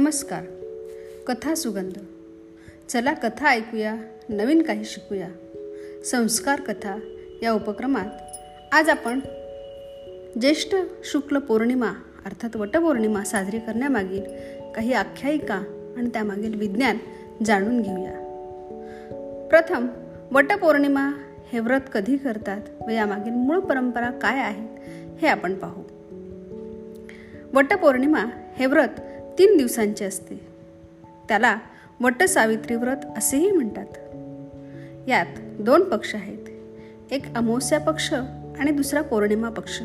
नमस्कार. कथा सुगंध. चला कथा ऐकूया नवीन काही शिकूया. संस्कार कथा या उपक्रमात आज आपण ज्येष्ठ शुक्ल पौर्णिमा अर्थात वटपौर्णिमा साजरी करण्यामागील काही आख्यायिका आणि त्यामागील विज्ञान जाणून घेऊया. प्रथम वटपौर्णिमा हे व्रत कधी करतात व यामागील मूळ परंपरा काय आहेत हे आपण पाहू. वटपौर्णिमा हे व्रत तीन दिवसांचे असते. त्याला वटसावित्री व्रत असेही म्हणतात. यात दोन पक्ष आहेत. एक अमावस्या पक्ष आणि दुसरा पौर्णिमा पक्ष.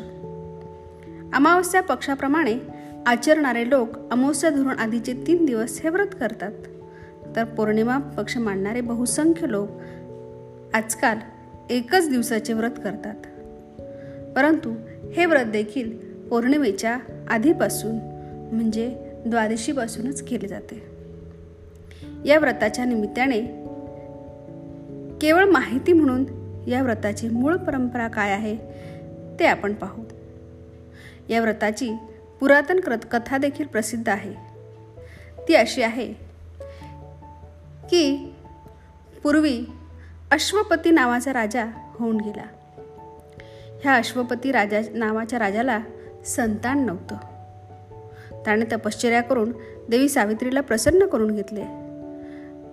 अमावस्या पक्षाप्रमाणे आचरणारे लोक अमावस्या धरून आधीचे तीन दिवस हे व्रत करतात. तर पौर्णिमा पक्ष मांडणारे बहुसंख्य लोक आजकाल एकच दिवसाचे व्रत करतात. परंतु हे व्रत देखील पौर्णिमेच्या आधीपासून म्हणजे द्वादशीपासूनच केले जाते. या व्रताच्या निमित्ताने केवळ माहिती म्हणून या व्रताची मूळ परंपरा काय आहे ते आपण पाहू. या व्रताची पुरातन कथा देखील प्रसिद्ध आहे. ती अशी आहे की पूर्वी अश्वपती नावाचा राजा होऊन गेला. ह्या अश्वपती राजा नावाच्या राजाला संतान नव्हतं. त्याने तपश्चर्या करून देवी सावित्रीला प्रसन्न करून घेतले.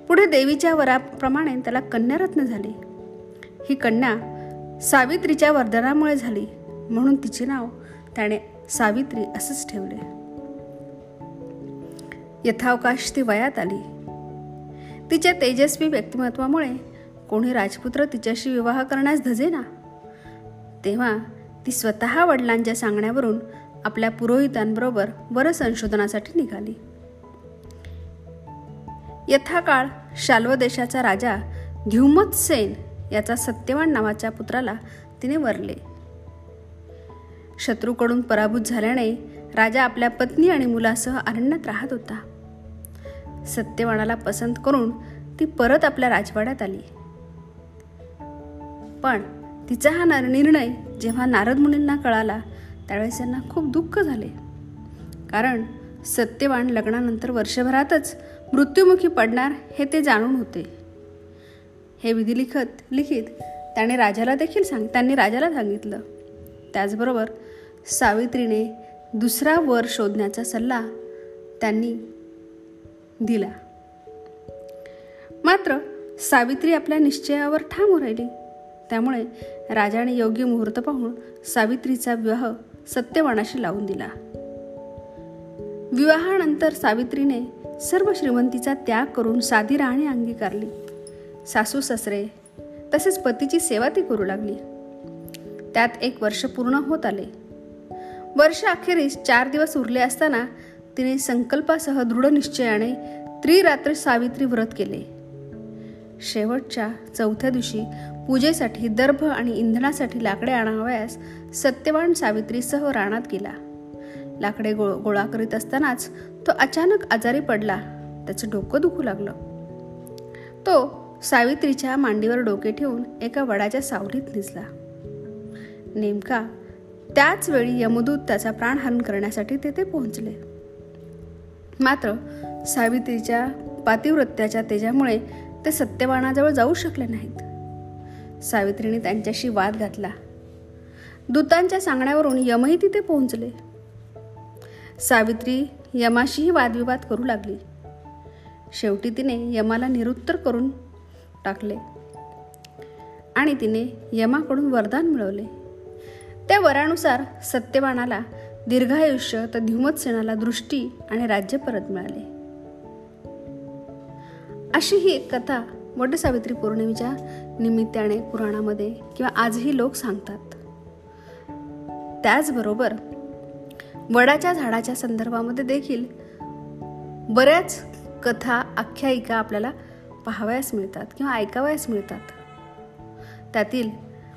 पुढे देवीच्या वराप्रमाणे त्याला कन्यारत्न झाली. ही कन्या सावित्रीच्या वरदानामुळे झाली म्हणून तिचे नाव त्याने सावित्री असंच ठेवले. यथावकाश ती वयात आली. तिच्या तेजस्वी व्यक्तिमत्वामुळे कोणी राजपुत्र तिच्याशी विवाह करण्यास धजेना? तेव्हा ती स्वतः वडिलांच्या सांगण्यावरून आपल्या पुरोहितांबरोबर वर संशोधनासाठी निघाली. यथाकाळ शाल्व देशाचा राजा ध्युमत सेन याचा सत्यवान नावाच्या पुत्राला तिने वरले. शत्रूकडून पराभूत झाल्याने राजा आपल्या पत्नी आणि मुलासह अरण्यात राहत होता. सत्यवानाला पसंत करून ती परत आपल्या राजवाड्यात आली. पण तिचा हा निर्णय जेव्हा नारद मुनींना कळाला त्यावेळेस त्यांना खूप दुःख झाले. कारण सत्यवान लग्नानंतर वर्षभरातच मृत्युमुखी पडणार हे ते जाणून होते. हे विधी लिखत लिखित त्याने राजाला देखील सांग त्यांनी राजाला सांगितलं. त्याचबरोबर सावित्रीने दुसरा वर शोधण्याचा सल्ला त्यांनी दिला. मात्र सावित्री आपल्या निश्चयावर ठाम राहिली. त्यामुळे राजाने योग्य मुहूर्त पाहून सावित्रीचा विवाह सत्यवानाशी लावून दिला. विवाहानंतर सावित्रीने सर्व श्रीमंतीचा त्याग करून साधी राहणी अंगीकारली. सासू ससरे तसेच पतीची सेवा ती करू लागली. त्यात एक वर्ष पूर्ण होत आले. वर्ष अखेरीस चार दिवस उरले असताना तिने संकल्पासह दृढ निश्चयाने त्रिरात्र सावित्री व्रत केले. शेवटच्या चौथ्या दिवशी पूजेसाठी दर्भ आणि इंधनासाठी लाकडे आणावयास सत्यवान सावित्रीसह रानात गेला. लाकडे गो गोळा करीत असतानाच तो अचानक आजारी पडला. त्याचं डोकं दुखू लागलं. तो सावित्रीच्या मांडीवर डोके ठेवून एका वडाच्या सावलीत निजला. नेमका त्याच वेळी यमदूत त्याचा प्राणहरण करण्यासाठी तेथे पोहोचले. मात्र सावित्रीच्या पातिवृत्याच्या तेजामुळे ते सत्यवानाजवळ जाऊ शकले नाहीत. सावित्रीने त्यांच्याशी वाद घातला. दूतांच्या सांगण्यावरून यमही तिथे पोहोचले. सावित्री यमाशीही वादविवाद करू लागली. शेवटी तिने यमाला निरुत्तर करून टाकले आणि तिने यमाकडून वरदान मिळवले. त्या वरानुसार सत्यवानाला दीर्घायुष्य तर ध्युमतसेनाला दृष्टी आणि राज्य परत मिळाले. अशी ही एक कथा वटसावित्री पौर्णिमेच्या निमित्ताने पुराणामध्ये किंवा आजही लोक सांगतात. त्याचबरोबर वडाच्या झाडाच्या संदर्भामध्ये देखील बऱ्याच कथा आख्यायिका आपल्याला पाहावयास मिळतात किंवा ऐकावयास मिळतात. त्यातील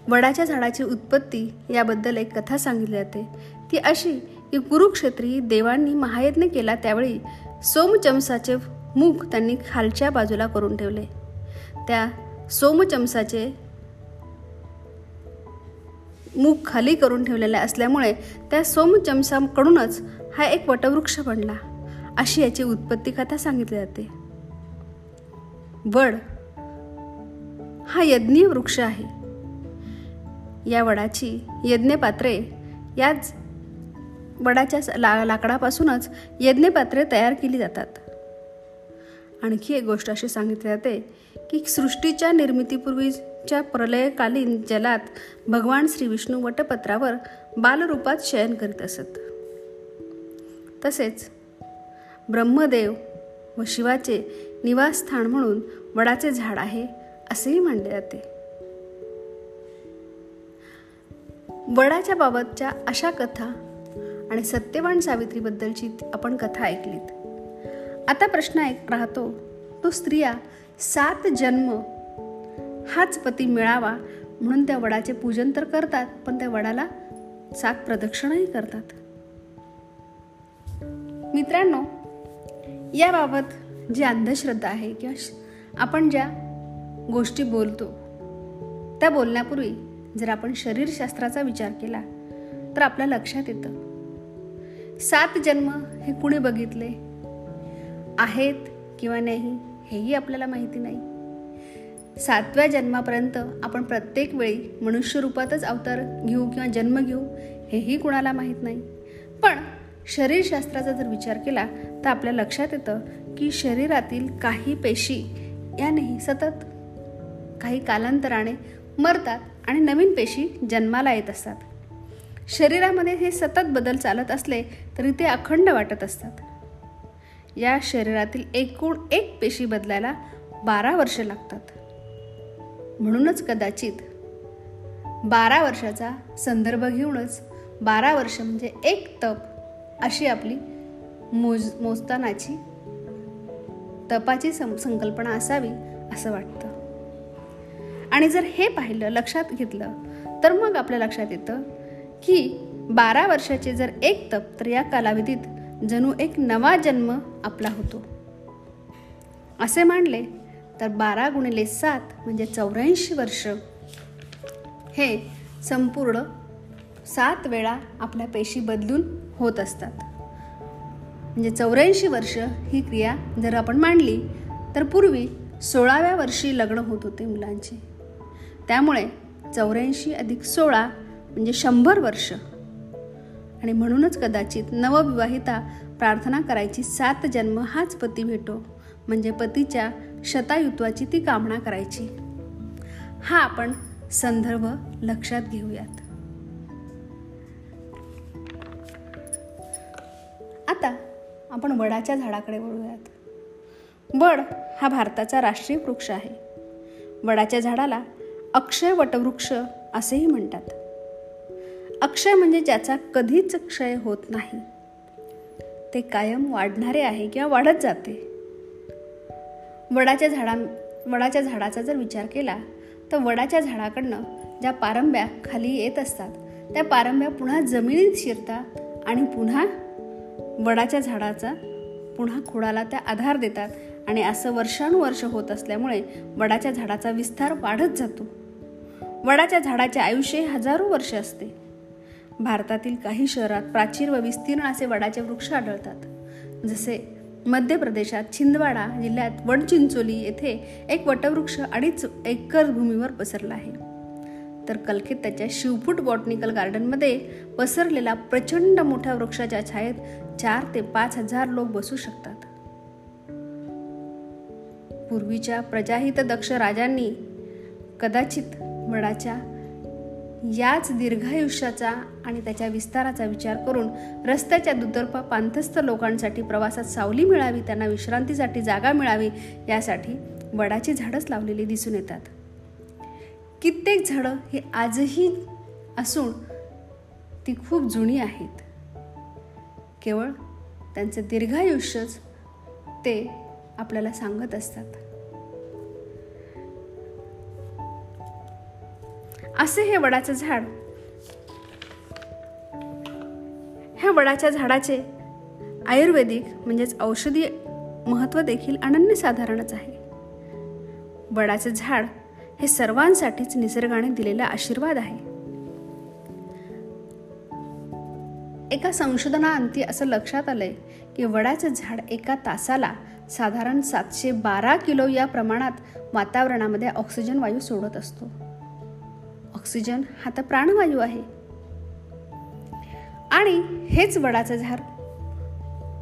वडाच्या झाडाची उत्पत्ती याबद्दल एक कथा सांगितली जाते. ती अशी की कुरुक्षेत्री देवांनी महायज्ञ केला त्यावेळी सोमचमसाचे मुख त्यांनी खालच्या बाजूला करून ठेवले. त्या सोमचमसाचे मुख खाली करून ठेवलेले असल्यामुळे त्या सोमचमसाकडूनच हा एक वटवृक्ष बनला. अशी याची उत्पत्ती कथा सांगितली जाते. वड हा यज्ञीय वृक्ष आहे. या वडाची यज्ञपात्रे याच वडाच्या ला लाकडापासूनच यज्ञपात्रे तयार केली जातात. आणखी एक गोष्ट अशी सांगितली जाते की सृष्टीच्या निर्मितीपूर्वीच्या प्रलयकालीन जलात भगवान श्री विष्णू वटपत्रावर बालरूपात शयन करीत असत. तसेच ब्रह्मदेव व शिवाचे निवासस्थान म्हणून वडाचे झाड आहे असेही मानले जाते. वडाच्या बाबतच्या अशा कथा आणि सत्यवान सावित्रीबद्दलची आपण कथा ऐकलीत. आता प्रश्न एक राहतो. तो स्त्रिया सात जन्म हाच पती मिळावा म्हणून त्या वडाचे पूजन तर करतात पण त्या वडाला सात प्रदक्षिणाही करतात. मित्रांनो याबाबत जी अंधश्रद्धा आहे किंवा आपण ज्या गोष्टी बोलतो त्या बोलण्यापूर्वी जर आपण शरीरशास्त्राचा विचार केला तर आपल्या लक्षात येतं. सात जन्म हे कुणी बघितले? आहेत किंवा नाही हेही आपल्याला माहिती नाही. सातव्या जन्मापर्यंत आपण प्रत्येक वेळी मनुष्यरूपातच अवतार घेऊ किंवा जन्म घेऊ हेही कुणाला माहीत नाही. पण शरीरशास्त्राचा जर विचार केला तर आपल्या लक्षात येतं की शरीरातील काही पेशी यानेही सतत काही कालांतराने मरतात आणि नवीन पेशी जन्माला येत असतात. शरीरामध्ये हे सतत बदल चालत असले तरी ते अखंड वाटत असतात. या शरीरातील एकूण एक पेशी बदलायला बारा वर्ष लागतात. म्हणूनच कदाचित बारा वर्षाचा संदर्भ घेऊनच बारा वर्ष म्हणजे एक तप अशी आपली मोज मोजतानाची तपाची सं संकल्पना असावी असं वाटतं. आणि जर हे पाहिलं लक्षात घेतलं तर मग आपल्या लक्षात येतं की बारा वर्षाचे जर एक तप तर या कालावधीत जणू एक नवा जन्म आपला होतो. असे मांडले तर बारा गुणिले सात म्हणजे चौऱ्याऐंशी वर्ष. हे संपूर्ण सात वेळा आपल्या पेशी बदलून होत असतात. म्हणजे चौऱ्याऐंशी वर्ष ही क्रिया जर आपण मांडली तर पूर्वी सोळाव्या वर्षी लग्न होत होते मुलांचे. त्यामुळे चौऱ्याऐंशी अधिक सोळा म्हणजे शंभर वर्ष. आणि म्हणूनच कदाचित नवविवाहिता प्रार्थना करायची सात जन्म हाच पती भेटो. म्हणजे पतीच्या शतायुत्वाची ती कामना करायची. हा आपण संदर्भ लक्षात घेऊयात. आता आपण वडाच्या झाडाकडे वळूयात. वड हा भारताचा राष्ट्रीय वृक्ष आहे. वडाच्या झाडाला अक्षय वटवृक्ष असेही म्हणतात. अक्षय म्हणजे ज्याचा कधीच क्षय होत नाही. ते कायम वाढणारे आहे किंवा वाढत जाते. वडाच्या झाडा वडाच्या झाडाचा जर विचार केला तर वडाच्या झाडाकडनं ज्या पारंब्या खाली येत असतात त्या पारंब्या पुन्हा जमिनीत शिरतात आणि पुन्हा वडाच्या झाडाचा पुन्हा खोडाला त्या आधार देतात आणि असं वर्षानुवर्ष होत असल्यामुळे वडाच्या झाडाचा विस्तार वाढत जातो. वडाच्या झाडाचे आयुष्य हजारो वर्ष असते. भारतातील काही शहरात प्राचीन व विस्तीर्ण असे वडाचे वृक्ष आढळतात. जसे मध्य प्रदेशात छिंदवाडा जिल्ह्यात वडचिंचोली येथे एक वटवृक्ष अडीच एकर भूमीवर पसरला आहे. तर कलकत्त्याच्या शिवफूट बॉटनिकल गार्डनमध्ये पसरलेला प्रचंड मोठ्या वृक्षाच्या छायेत चार ते पाच हजार लोक बसू शकतात. पूर्वीच्या प्रजाहित दक्ष राजांनी कदाचित वडाच्या याच दीर्घायुष्याचा आणि त्याच्या विस्ताराचा विचार करून रस्त्याच्या दुतर्फा पांथस्थ लोकांसाठी प्रवासात सावली मिळावी त्यांना विश्रांतीसाठी जागा मिळावी यासाठी वडाची झाडच लावलेली दिसून येतात. कित्येक झाडं हे आजही असून ती खूप जुनी आहेत. केवळ त्यांचं दीर्घायुष्यच ते आपल्याला सांगत असतात. असे हे वडाचं झाड. ह्या वडाच्या झाडाचे आयुर्वेदिक म्हणजेच औषधी महत्त्व देखील अनन्यसाधारणच आहे. वडाचे झाड हे सर्वांसाठीच निसर्गाने दिलेला आशीर्वाद आहे. एका संशोधनाअंती असं लक्षात आलंय की वडाचं झाड एका तासाला साधारण सातशे बारा किलो या प्रमाणात वातावरणामध्ये ऑक्सिजन वायू सोडत असतो. ऑक्सिजन हा तर प्राणवायू आहे. आणि हेच वडाचं झाड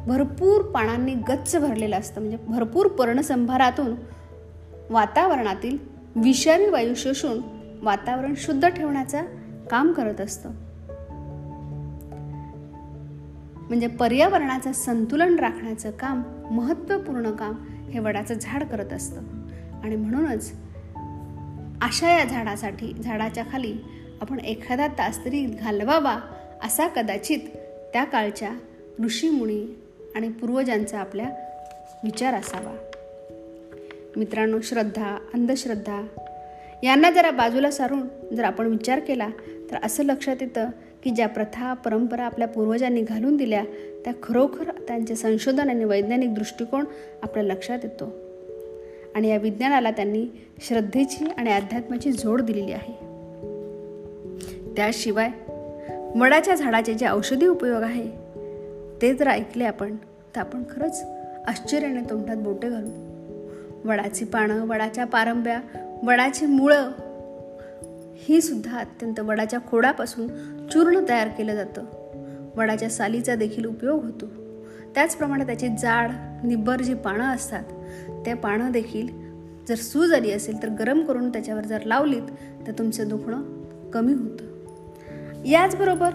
भरपूर पानांनी गच्च भरलेलं असतं. म्हणजे भरपूर पर्णसंभारातून वातावरणातील विषारी वायू शोषून वातावरण शुद्ध ठेवण्याचं काम करत असतं. म्हणजे पर्यावरणाचं संतुलन राखण्याचं काम महत्त्वपूर्ण काम हे वडाचं झाड करत असतं. आणि म्हणूनच अशा या झाडासाठी झाडाच्या खाली आपण एखादा तास तरी घालवावा असा कदाचित त्या काळच्या ऋषीमुनी आणि पूर्वजांचा आपल्या विचार असावा. मित्रांनो श्रद्धा अंधश्रद्धा यांना जरा बाजूला सारून जर आपण विचार केला तर असं लक्षात येतं की ज्या प्रथा परंपरा आपल्या पूर्वजांनी घालून दिल्या त्या खरोखर त्यांचे संशोधन आणि वैज्ञानिक दृष्टिकोन आपल्या लक्षात येतो. आणि या विज्ञानाला त्यांनी श्रद्धेची आणि अध्यात्माची जोड दिलेली आहे. त्याशिवाय वडाच्या झाडाचे जे औषधी उपयोग आहे ते जर ऐकले आपण तर आपण खरंच आश्चर्याने तोंडात बोटे घालू. वडाची पानं वडाच्या पारंब्या वडाची मुळं ही सुद्धा अत्यंत वडाच्या खोडापासून चूर्ण तयार केलं जातं. वडाच्या सालीचा देखील उपयोग होतो. त्याचप्रमाणे त्याची जाड निब्बर जी पानं असतात त्या पानं देखील जर सूज आली असेल तर गरम करून त्याच्यावर जर लावलीत तर तुमचं दुखणं कमी होतं. याचबरोबर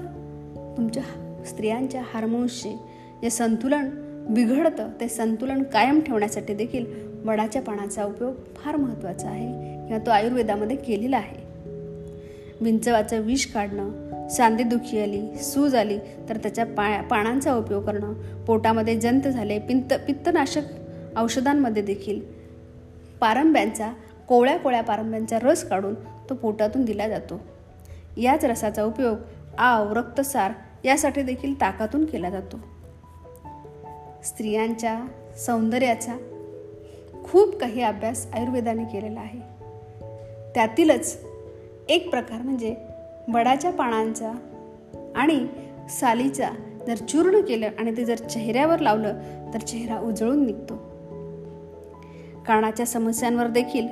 तुमच्या स्त्रियांच्या हार्मोन्सचे जे संतुलन बिघडतं ते संतुलन कायम ठेवण्यासाठी देखील वडाच्या पानाचा उपयोग फार महत्त्वाचा आहे किंवा तो आयुर्वेदामध्ये केलेला आहे. विंचवाचं विष काढणं सांधेदुखी आली सूज आली तर त्याच्या पा पानांचा उपयोग करणं पोटामध्ये जंत झाले पिंत पित्तनाशक औषधांमध्ये देखील. पारंब्यांचा कोवळ्या कोळ्या पारंब्यांचा रस काढून तो पोटातून दिला जातो. याच रसाचा उपयोग आव रक्तसार यासाठी देखील ताकातून केला जातो. स्त्रियांच्या सौंदर्याचा खूप काही अभ्यास आयुर्वेदाने केलेला आहे. त्यातीलच एक प्रकार म्हणजे वडाच्या पानांचा आणि सालीचा जर चूर्ण केलं आणि ते जर चेहऱ्यावर लावलं तर चेहरा उजळून निघतो. कानाच्या समस्यांवर देखील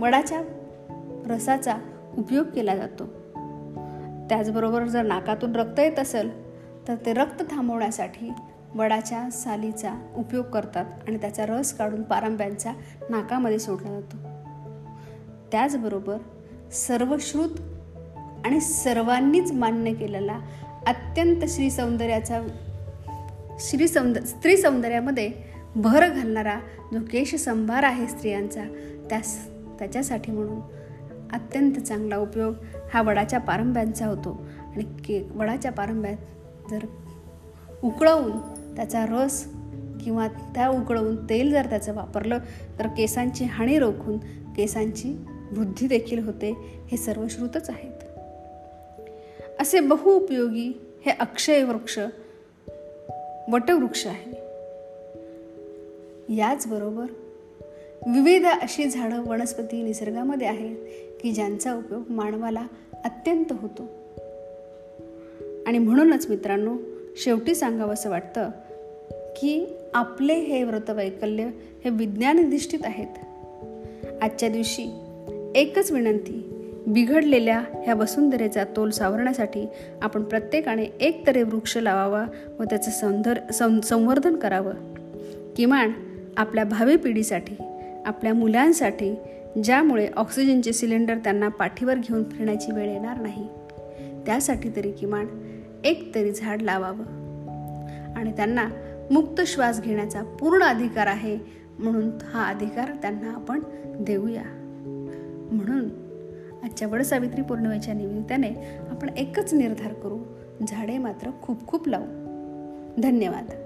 वडाच्या रसाचा उपयोग केला जातो. त्याचबरोबर जर नाकातून रक्त येत असेल तर ते रक्त थांबवण्यासाठी वडाच्या सालीचा उपयोग करतात आणि त्याचा रस काढून पारंब्यांचा नाकामध्ये सोडला जातो. त्याचबरोबर सर्वश्रुत आणि सर्वांनीच मान्य केलेला अत्यंत श्री सौंदर्याचा श्री सौंद स्त्री सौंदर्यामध्ये भर घालणारा जो केश संभार आहे स्त्रियांचा त्यास त्याच्यासाठी म्हणून अत्यंत चांगला उपयोग हा वडाच्या पारंब्यांचा होतो. आणि के वडाच्या पारंब्यात जर उकळवून त्याचा रस किंवा त्या उकळवून तेल जर त्याचं वापरलं तर केसांची हानी रोखून केसांची वृद्धी देखील होते. हे सर्व श्रुतच आहेत. असे बहुउपयोगी हे अक्षय वृक्ष वटवृक्ष आहे. याचबरोबर विविध अशी झाडं वनस्पती निसर्गामध्ये आहेत की ज्यांचा उपयोग मानवाला अत्यंत होतो. आणि म्हणूनच मित्रांनो शेवटी सांगावं असं वाटतं की आपले हे व्रतवैकल्य हे विज्ञाननिधिष्ठित आहेत. आजच्या दिवशी एकच विनंती बिघडलेल्या ह्या वसुंधरेचा तोल सावरण्यासाठी आपण प्रत्येकाने एक तरी वृक्ष लावावा व त्याचं सौंदर संवर्धन करावं. किमान आपल्या भावी पिढीसाठी आपल्या मुलांसाठी ज्यामुळे ऑक्सिजनचे सिलेंडर त्यांना पाठीवर घेऊन फिरण्याची वेळ येणार नाही. त्यासाठी तरी किमान एक तरी झाड लावावं. आणि त्यांना मुक्त श्वास घेण्याचा पूर्ण अधिकार आहे म्हणून हा अधिकार त्यांना आपण देऊया. म्हणून आजच्या वडसावित्री पौर्णिमेच्या निमित्ताने आपण एकच निर्धार करू झाडे मात्र खूप खूप लावू. धन्यवाद.